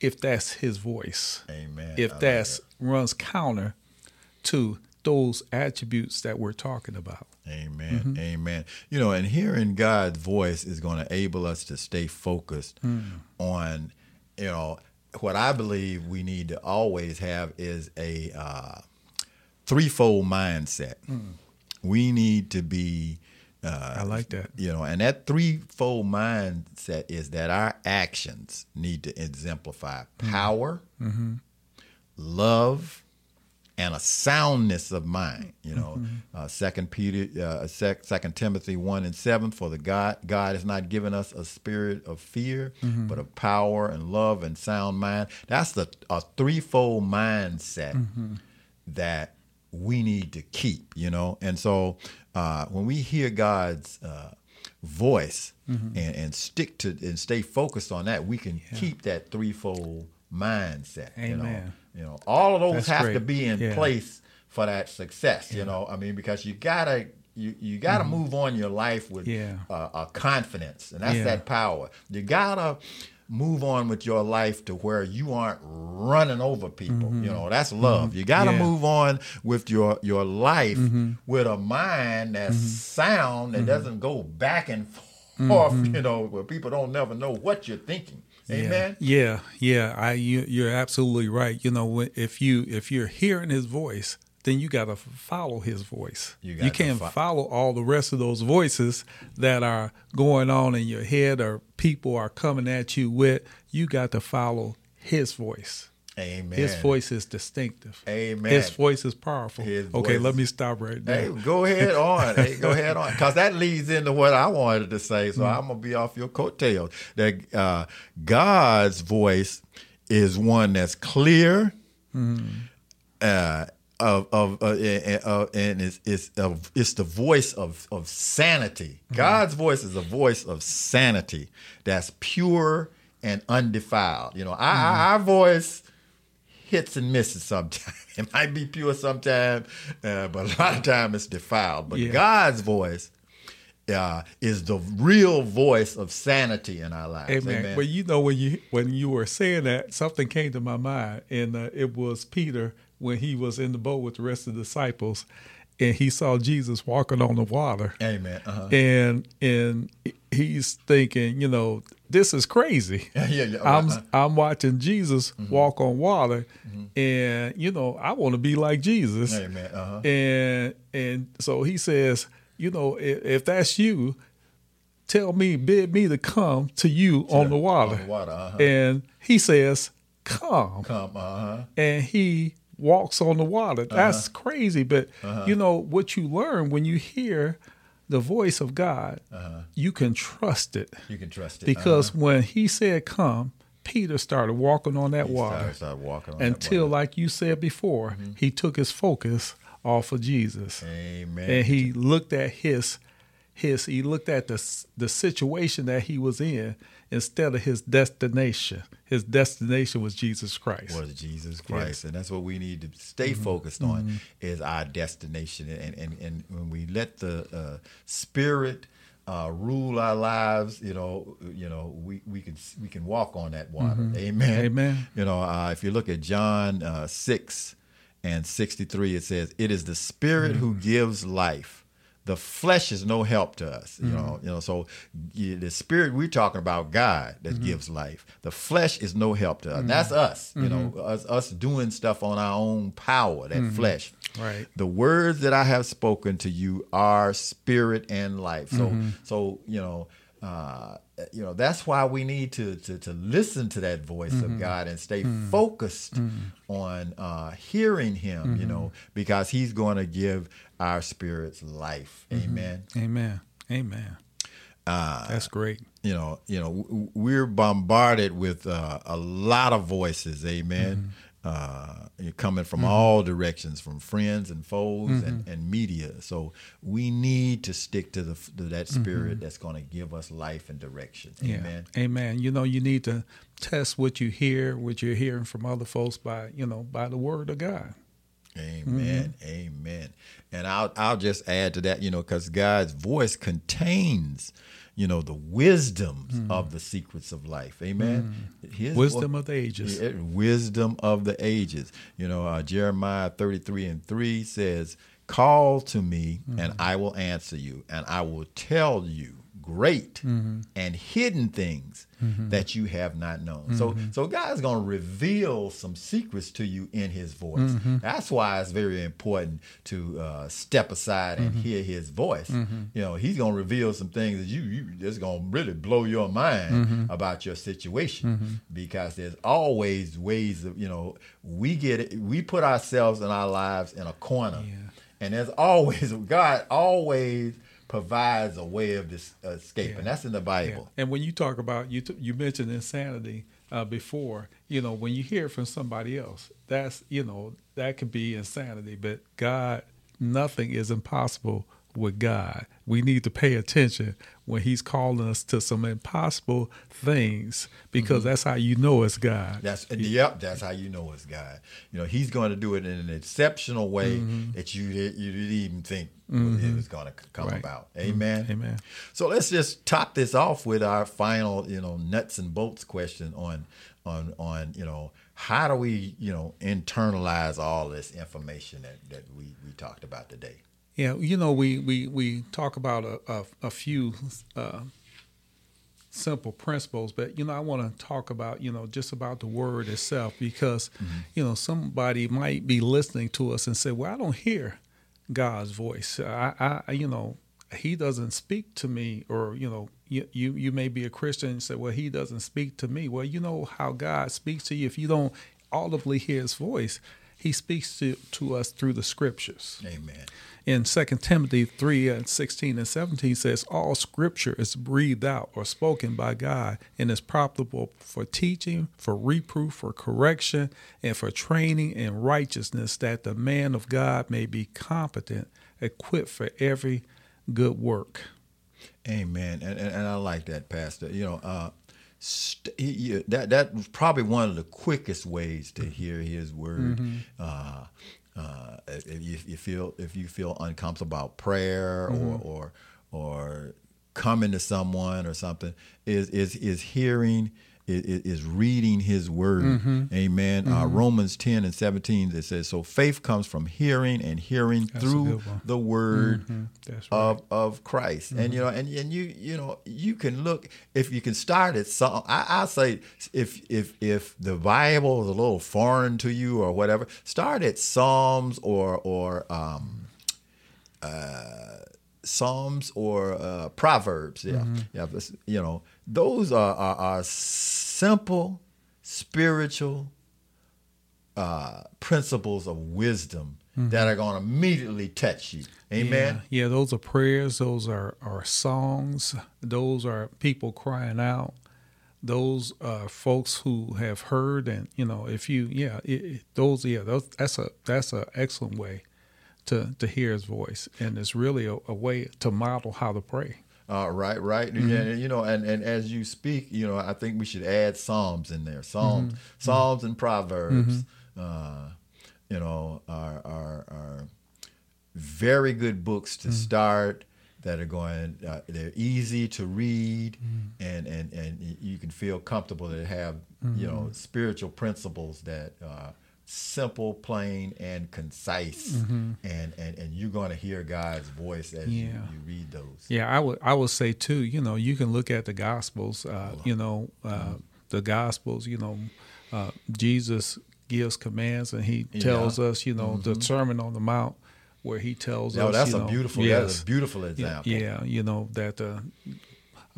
B: if that's his voice.
A: Amen.
B: If
A: like
B: that's runs counter to those attributes that we're talking about.
A: Amen.
B: Mm-hmm.
A: Amen. You know, and hearing God's voice is going to enable us to stay focused
B: Mm.
A: on, you know, what I believe we need to always have is a uh, threefold mindset.
B: Mm.
A: We need to be, uh,
B: I like that.
A: you know, and that threefold mindset is that our actions need to exemplify
B: Mm.
A: power,
B: Mm-hmm.
A: love, and a soundness of mind. You know,
B: Mm-hmm.
A: uh, Second Peter, uh, sec, Second Timothy one and seven. For the God, God has not given us a spirit of fear,
B: Mm-hmm.
A: but of power and love and sound mind. That's the a threefold mindset
B: Mm-hmm.
A: that we need to keep. You know, and so uh, when we hear God's uh, voice
B: Mm-hmm.
A: and, and stick to and stay focused on that, we can keep that threefold mindset. You know,
B: Amen.
A: you know, all of those
B: That's
A: have to be in
B: Yeah.
A: place for that success. You know, I mean, because you gotta you, you gotta move on your life with
B: Mm-hmm. Yeah.
A: uh, a confidence, and that's
B: Yeah.
A: that power. You gotta move on with your life to where you aren't running over people. You know, that's love. You gotta
B: Mm-hmm. Yeah.
A: move on with your your life
B: Mm-hmm.
A: with a mind that's sound that doesn't go back and forth.
B: Mm-hmm.
A: You know, where people don't never know what you're thinking. Amen.
B: Yeah, yeah. I you, you're absolutely right. You know, if you if you're hearing his voice, then you got to follow his voice.
A: You
B: You, can't
A: fo-
B: follow all the rest of those voices that are going on in your head or people are coming at you with. You got to follow his voice.
A: Amen.
B: His voice is distinctive.
A: Amen.
B: His voice is powerful.
A: His
B: okay,
A: voice-
B: let me stop right
A: Hey,
B: there.
A: go ahead on. Hey, go ahead on. Because that leads into what I wanted to say. So I'm going to be off your coattails. That uh, God's voice is one that's clear, uh, of of uh, uh, uh, and it's it's of it's the voice of of sanity. God's voice is a voice of sanity that's pure and undefiled. You know, our, our voice hits and misses sometimes. It might be pure sometimes, uh, but a lot of time it's defiled. But
B: Yeah.
A: God's voice uh, is the real voice of sanity in our lives.
B: Amen.
A: Amen.
B: Well, you know when you when you were saying that, something came to my mind, and uh, it was Peter when he was in the boat with the rest of the disciples, and he saw Jesus walking on the water,
A: Amen. Uh-huh.
B: and and he's thinking, you know, this is crazy.
A: Yeah, yeah.
B: I'm
A: Uh-huh.
B: I'm watching Jesus walk on water, and you know I want to be like Jesus.
A: Amen. Uh-huh.
B: And and so he says, you know, if, if that's you, tell me, bid me to come to you on the water.
A: On the water. Uh-huh.
B: And he says, come.
A: Come. Uh-huh.
B: And he walks on the water. Uh-huh. That's crazy. But uh-huh. you know what you learn when you hear the voice of God, uh-huh. you can trust it
A: You can trust it.
B: because when he said come, Peter started walking on that
A: uh-huh.
B: water
A: Started, started walking on that
B: until,
A: water.
B: like you said before, mm-hmm. he took his focus off of Jesus
A: Amen.
B: and he looked at his his he looked at the the situation that he was in instead of his destination. His destination was Jesus Christ.
A: was Jesus Christ, and that's what we need to stay
B: Mm-hmm.
A: focused on is our destination. And and and when we let the uh, Spirit uh, rule our lives, you know, you know, we we can we can walk on that water. Amen.
B: Mm-hmm. Amen.
A: You know, uh, if you look at John uh, six and sixty three, it says, "It is the Spirit who
B: Mm-hmm.
A: gives life." The flesh is no help to us. You mm-hmm. know, you know. So you, the spirit we're talking about, God that mm-hmm. gives life. The flesh is no help to us. Mm-hmm. That's us. You know, us us doing stuff on our own power. That flesh.
B: Right.
A: The words that I have spoken to you are spirit and life. So so you know. Uh, you know that's why we need to to, to listen to that voice of God and stay focused on uh, hearing Him. You know because He's going to give our spirits life. Amen.
B: Amen. Amen.
A: Uh,
B: That's great.
A: you know, you know, we're bombarded with uh, a lot of voices, amen. Uh, you're coming from mm-hmm. all directions, from friends and foes and, mm-hmm. and media. So we need to stick to the to that mm-hmm. spirit that's going to give us life and direction. Amen.
B: Yeah. Amen. You know, you need to test what you hear, what you're hearing from other folks by, you know, by the word of God.
A: Amen. Mm-hmm. Amen. And I'll I'll just add to that, you know, because God's voice contains, you know, the wisdoms mm. of the secrets of life. Amen. Mm. His
B: Wisdom of the ages.
A: Yeah, wisdom of the ages. You know, uh, Jeremiah 33 and 3 says, Call to me, and mm-hmm. I will answer you, and I will tell you great mm-hmm. and hidden things mm-hmm. that you have not known. So mm-hmm. so God's going to reveal some secrets to you in his voice. That's why it's very important to uh, step aside and hear his voice. You know, he's going to reveal some things that you you just going to really blow your mind about your situation because there's always ways of, you know, we get it we put ourselves in our lives in a corner. And there's always God always provides a way of this escape, and that's in the
B: Yeah.
A: Bible.
B: And when you talk about you, t- you mentioned insanity uh, before. You know, when you hear from somebody else, that's you know that could be insanity. But God, nothing is impossible with God. We need to pay attention when He's calling us to some impossible things because mm-hmm. that's how you know it's God.
A: That's yep. That's how you know it's God. You know, He's going to do it in an exceptional way
B: Mm-hmm.
A: that you you didn't even think mm-hmm. it was going to come
B: Right.
A: about. Mm-hmm. Amen.
B: Amen.
A: So let's just top this off with our final, you know, nuts and bolts question on on on you know how do we you know internalize all this information that that we we talked about today.
B: Yeah, you know, we we we talk about a a, a few uh, simple principles, but you know, I want to talk about you know just about the word itself because you know somebody might be listening to us and say, "Well, I don't hear God's voice. I, I you know, He doesn't speak to me," or you know. You, you you may be a Christian and say, well, he doesn't speak to me. Well, you know how God speaks to you. If you don't audibly hear his voice, he speaks to, to us through the scriptures
A: Amen.
B: In 2 Timothy 3 and 16 and 17 says, All scripture is breathed out or spoken by God and is profitable for teaching, for reproof, for correction, and for training in righteousness, that the man of God may be competent, equipped for every good work.
A: Amen. And, and and I like that, Pastor. You know, uh, st- that that was probably one of the quickest ways to hear His word. Uh, uh, if you, you feel if you feel uncomfortable about prayer or or or coming to someone or something, is is is hearing. Is, is reading his word amen uh, romans 10 and 17 it says so faith comes from hearing and hearing
B: a
A: through the word
B: That's right.
A: of of Christ. And you know, and, and you you know, you can look if you can start at some. I, I say if if if the Bible is a little foreign to you or whatever, start at Psalms or or um, uh, Psalms or uh, Proverbs. Yeah, yeah. You know, those are are, are simple spiritual uh, principles of wisdom that are going to immediately touch you. Amen.
B: Yeah, yeah, those are prayers. Those are, are songs. Those are people crying out. Those are folks who have heard, and you know, if you, yeah, it- those, yeah, those, that's a that's an excellent way to to hear His voice, and it's really a, a way to model how to pray.
A: Uh, right, right. Yeah, and, you know, and, and as you speak, you know, I think we should add Psalms in there. Psalms, Psalms and Proverbs, uh, you know, are, are are very good books to start. That are going, uh, they're easy to read, and, and and you can feel comfortable to have, you know, spiritual principles that uh, simple, plain, and concise, and, and and you're going to hear God's voice as you,
B: Mm-hmm. Yeah.
A: you read those.
B: Yeah, I would I would say too. You know, you can look at the Gospels. Uh, you know, uh, the Gospels. You know, uh, Jesus gives commands and he tells us. You know, the Sermon on the Mount, where he tells
A: No,
B: us.
A: that's
B: you
A: a
B: know,
A: beautiful.
B: yes,
A: That's a beautiful
B: Yeah,
A: example.
B: Yeah, you know that.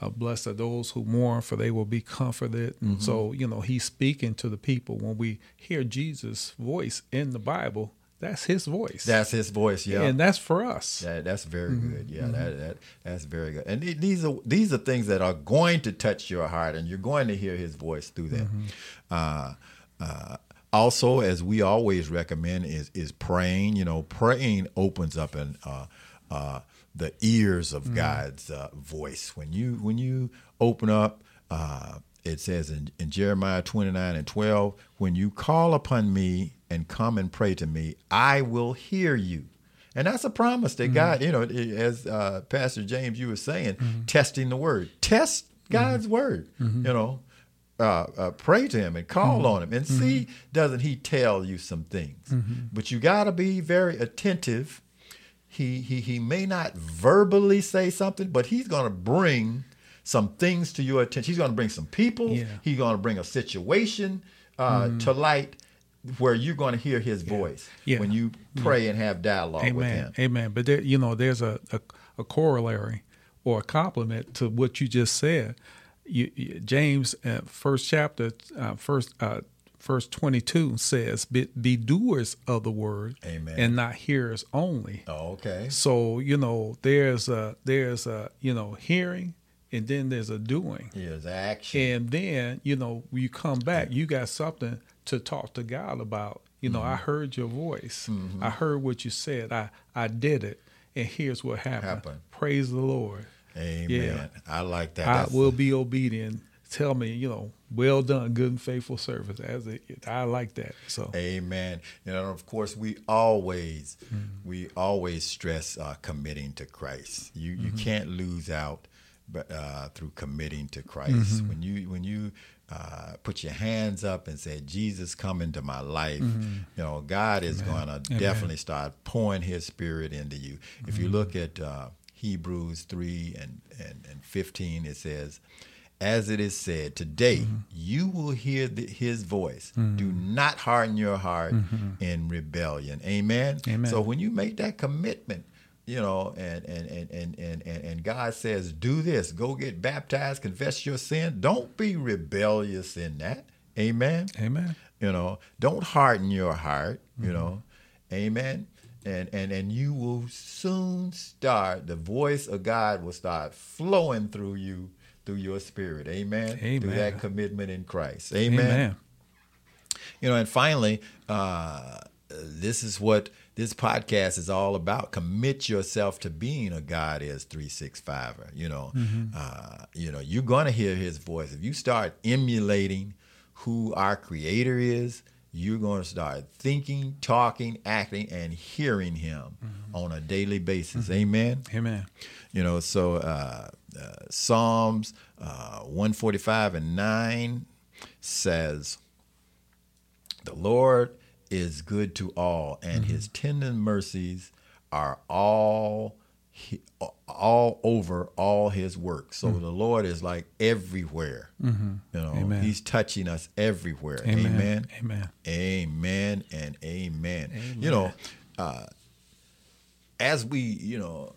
B: Uh, uh, blessed are those who mourn, for they will be comforted.
A: Mm-hmm.
B: So, you know, he's speaking to the people. When we hear Jesus' voice in the Bible, that's his voice.
A: That's his voice. Yeah.
B: and that's for us.
A: That, that's very
B: Mm-hmm.
A: good. Yeah, that, that that's very good. And th- these are these are things that are going to touch your heart, and you're going to hear His voice through that.
B: Mm-hmm.
A: Uh, uh, also, as we always recommend, is is praying. You know, praying opens up and uh, the ears of God's uh, voice. When you when you open up. Uh, it says in, in Jeremiah 29 and 12, when you call upon me and come and pray to me, I will hear you. And that's a promise that God, you know, as uh, Pastor James, you were saying, testing the word. Test God's word, you know. Uh, uh, pray to him and call on him and see doesn't he tell you some things but you got to be very attentive he, he he may not verbally say something but he's going to bring some things to your attention he's going to bring some people
B: Yeah.
A: he's going to bring a situation uh, to light where you're going to hear his voice
B: Yeah.
A: when you pray and have dialogue with
B: Amen.
A: him
B: Amen. But there, you know, there's a, a, a corollary or a complement to what you just said. You, you, James, uh, first chapter, uh, first uh, verse twenty two says, be, "Be doers of the word,
A: Amen.
B: and not hearers only."
A: oh, okay
B: So you know, there's a there's a you know hearing, and then there's a doing.
A: there's action
B: And then, you know, you come back, you got something to talk to God about. You know, I
A: Mm-hmm.
B: heard your voice. I heard what you said. I, I did it. And here's what happened.
A: Happened.
B: Praise the Lord.
A: amen
B: yeah.
A: i like that
B: I
A: That's-
B: will be obedient. Tell me, you know, well done, good and faithful service. As it, I like that. So
A: Amen. You know, of course, we always
B: Mm-hmm.
A: we always stress uh, committing to Christ. You you
B: Mm-hmm.
A: can't lose out, but uh, through committing to Christ.
B: Mm-hmm.
A: When you when you uh, put your hands up and say, "Jesus, come into my life," you know, God is going to definitely start pouring His Spirit into you. If you look at uh, Hebrews three and, and and fifteen, it says as it is said, today mm-hmm. you will hear the, his voice. Mm-hmm. Do not harden your heart mm-hmm. in rebellion. Amen?
B: Amen.
A: So when you make that commitment, you know, and and, and, and, and and and God says, do this, go get baptized, confess your sin. Don't be rebellious in that. Amen.
B: Amen.
A: You know, don't harden your heart, you know. Amen. And and and you will soon start the voice of God will start flowing through you through your spirit. Amen. Through that commitment in Christ. Amen.
B: Amen.
A: You know, and finally, uh, this is what this podcast is all about. Commit yourself to being a God is three six five. You know, uh, you know, you're gonna hear His voice if you start emulating who our Creator is. You're going to start thinking, talking, acting, and hearing Him on a daily basis. Amen.
B: Amen.
A: You know, so uh, Psalms uh, 145 and 9 says, The Lord is good to all, and his tender mercies are all he, all over all his work. So the Lord is like everywhere. You know,
B: Amen.
A: he's touching us everywhere.
B: Amen.
A: Amen.
B: Amen.
A: Amen and amen. You know, uh, as we, you know,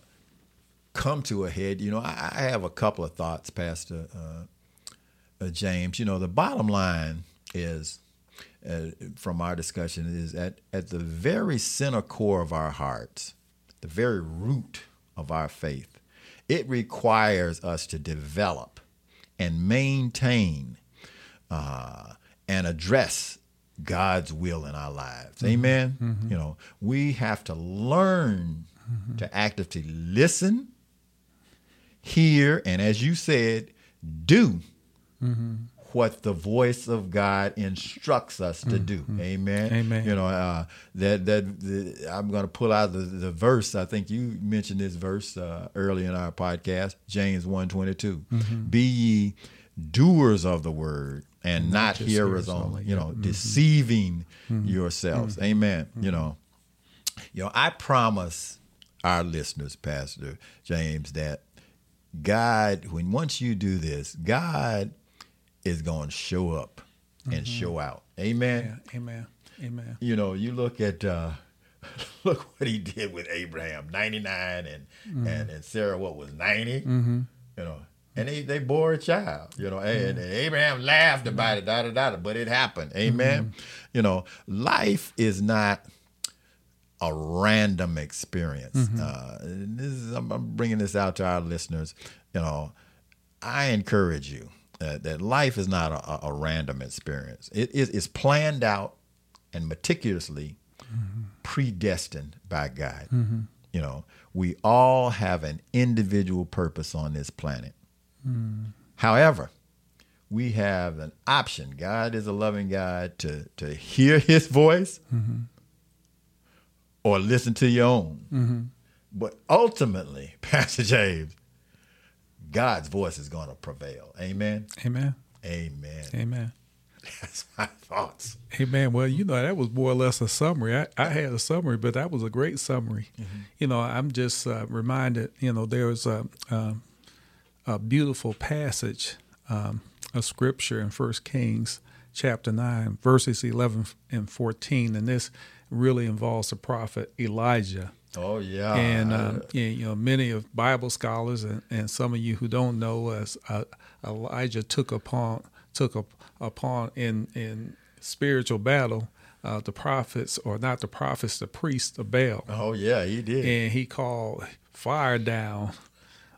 A: come to a head, you know, I, I have a couple of thoughts, Pastor uh, uh, James. You know, the bottom line is, uh, from our discussion, is at, at the very center core of our hearts, the very root of our faith, it requires us to develop and maintain uh, and address God's will in our lives. Amen. You know, we have to learn to actively listen, hear, and as you said, do mm-hmm. what the voice of God instructs us to mm-hmm. do. Amen.
B: Amen.
A: You know, uh, that that the, I'm going to pull out the, the verse. I think you mentioned this verse uh, early in our podcast, James 1:22. Mm-hmm. Be ye doers of the word and not,
B: just
A: hearers only. You know, deceiving yourselves. Amen. You know, you know, I promise our listeners, Pastor James, that God, when once you do this, God is going to show up and mm-hmm. show out. Amen.
B: Yeah, amen. Amen.
A: You know, you look at uh, look what he did with Abraham, ninety nine, and mm-hmm. and and Sarah, what was 90 mm-hmm. You know, and they they bore a child. You know, and, and Abraham laughed about it, da da da, but it happened. Amen. You know, life is not a random experience. Uh, this is I'm, I'm bringing this out to our listeners. You know, I encourage you uh, that life is not a, a random experience. It is it's planned out and meticulously predestined by God. You know, we all have an individual purpose on this planet. However, we have an option. God is a loving God to to hear His voice or listen to your own. But ultimately, Pastor James, God's voice is going to prevail. Amen.
B: Amen.
A: Amen.
B: Amen.
A: That's my thoughts.
B: Amen. Well, you know, that was more or less a summary. I, I had a summary, but that was a great summary. You know, I'm just uh, reminded, you know, there was a, um, a beautiful passage um, of scripture in First Kings chapter 9, verses 11 and 14. And this really involves the prophet Elijah.
A: Oh yeah.
B: and um, yeah, you know many of Bible scholars and, and some of you who don't know us, uh, Elijah took upon took up, upon in in spiritual battle uh, the prophets or not the prophets the priests of Baal
A: oh yeah, he did.
B: and he called fire down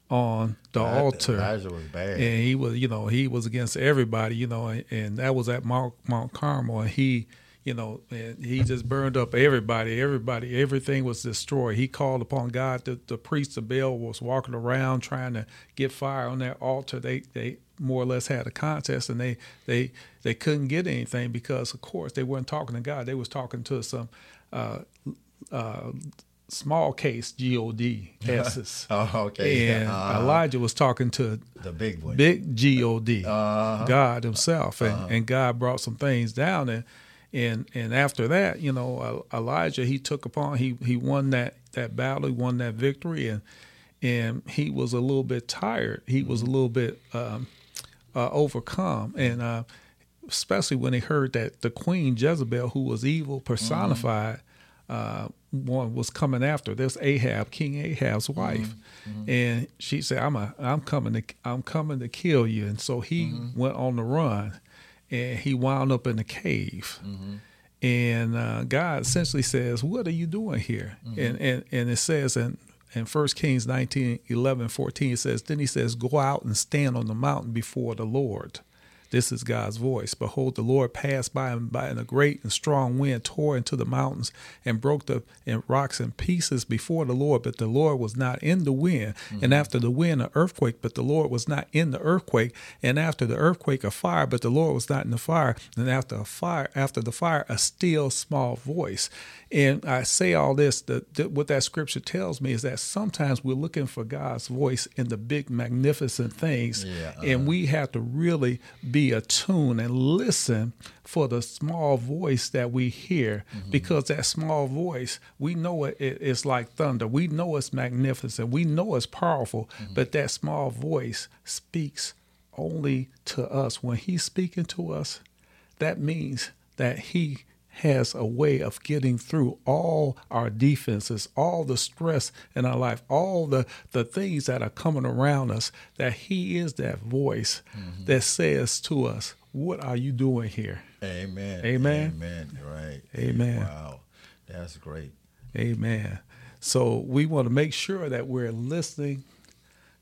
B: on the
A: Elijah-
B: altar
A: Elijah was bad.
B: and he was you know he was against everybody you know and, and that was at Mount, Mount Carmel and he you know and he just burned up everybody everybody everything was destroyed he called upon God the, the priest of Baal was walking around trying to get fire on that altar they they more or less had a contest and they they they couldn't get anything because of course they weren't talking to God they was talking to some uh, uh, small case God S's.
A: oh okay.
B: And
A: Uh,
B: Elijah was talking to
A: the big one.
B: big God,
A: Uh-huh.
B: God Himself, and, and God brought some things down, and and and after that, you know, Elijah he took upon he he won that that battle, he won that victory, and and he was a little bit tired, he was a little bit um, uh, overcome, and uh, especially when he heard that the queen Jezebel, who was evil personified. Uh, one was coming after this Ahab, King Ahab's wife, and she said, "I'm a, I'm coming to, I'm coming to kill you." And so he went on the run, and he wound up in a cave. And uh, God essentially says, "What are you doing here?" And and and it says in in 1 Kings 19, 11, 14, it says, Then he says, Go out and stand on the mountain before the Lord. This is God's voice. Behold, the Lord passed by and by and a great and strong wind tore into the mountains and broke the and rocks in pieces before the Lord, but the Lord was not in the wind. And mm-hmm. after the wind, an earthquake, but the Lord was not in the earthquake. And after the earthquake, a fire, but the Lord was not in the fire. And after a fire, after the fire, a still small voice. And I say all this, that, what that scripture tells me is that sometimes we're looking for God's voice in the big, magnificent things.
A: Yeah,
B: And uh-huh. we have to really be attuned and listen for the small voice that we hear mm-hmm. because that small voice, we know it, it- it's like thunder. We know it's magnificent. We know it's powerful, mm-hmm. but that small voice speaks only to us. When he's speaking to us, that means that he has a way of getting through all our defenses, all the stress in our life, all the, the things that are coming around us, that he is that voice mm-hmm. that says to us, What are you doing here?
A: Amen.
B: Amen.
A: Amen. Right.
B: Amen.
A: Wow. That's great.
B: Amen. So we want to make sure that we're listening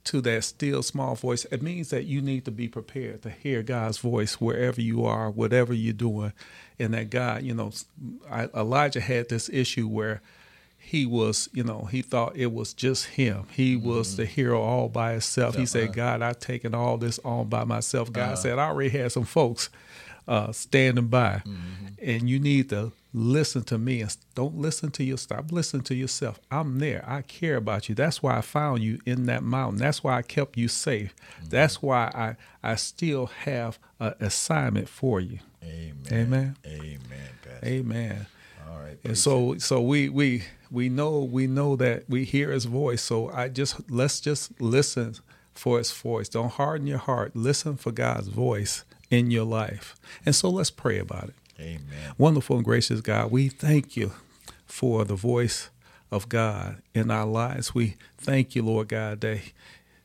B: to that still small voice. It means that you need to be prepared to hear God's voice wherever you are, whatever you're doing. And that God, you know, I, Elijah had this issue where he was, you know, he thought it was just him. He mm-hmm. was the hero all by himself. He said, uh-huh. God, I've taken all this on by myself. God uh-huh. said, I already had some folks uh, standing by. Mm-hmm. And you need to listen to me and don't listen to your stop listening to yourself. I'm there. I care about you. That's why i found you in that mountain. That's why i kept you safe. Mm-hmm. that's why i i still have an assignment for you.
A: Amen.
B: Amen.
A: Amen
B: Pastor. amen.
A: All right
B: and so so we we we know we know that we hear his voice. So i just let's just listen for his voice. Don't harden your heart. Listen for god's voice in your life. And so let's pray about it
A: Amen.
B: Wonderful and gracious God, we thank you for the voice of God in our lives. We thank you, Lord God, that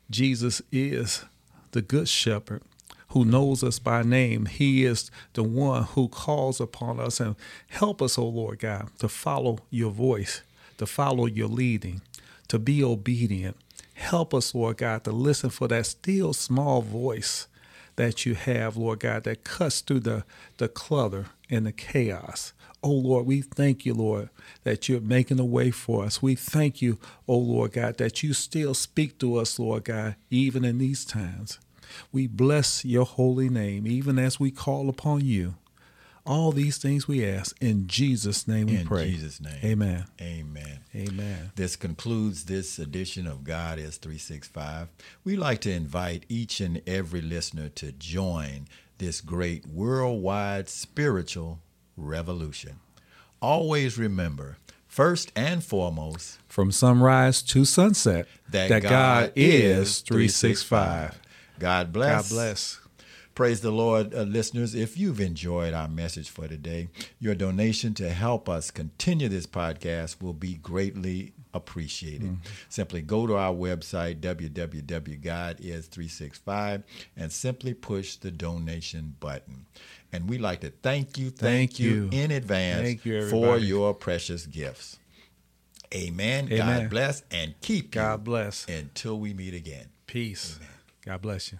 B: Jesus is the good shepherd who knows us by name. He is the one who calls upon us and help us, O oh Lord God, to follow your voice, to follow your leading, to be obedient. Help us, Lord God, to listen for that still small voice that you have, Lord God, that cuts through the, the clutter and the chaos. Oh Lord, we thank you, Lord, that you're making a way for us. We thank you, oh Lord God, that you still speak to us, Lord God, even in these times. We bless your holy name, even as we call upon you. All these things we ask in Jesus' name we
A: in
B: pray.
A: In Jesus' name.
B: Amen.
A: Amen.
B: Amen.
A: This concludes this edition of God is 365. We like to invite each and every listener to join this great worldwide spiritual revolution. Always remember, first and foremost,
B: from sunrise to sunset,
A: that,
B: that
A: God,
B: God,
A: is
B: 365.
A: God bless.
B: God bless.
A: Praise the Lord, uh, listeners. If you've enjoyed our message for today, your donation to help us continue this podcast will be greatly appreciated. Mm-hmm. Simply go to our website, www.godis365, and simply push the donation button. And we'd like to thank you, thank,
B: thank
A: you, in advance
B: you,
A: for your precious gifts. Amen.
B: Amen.
A: God bless and keep
B: God bless.
A: until we meet again.
B: Peace.
A: Amen.
B: God bless you.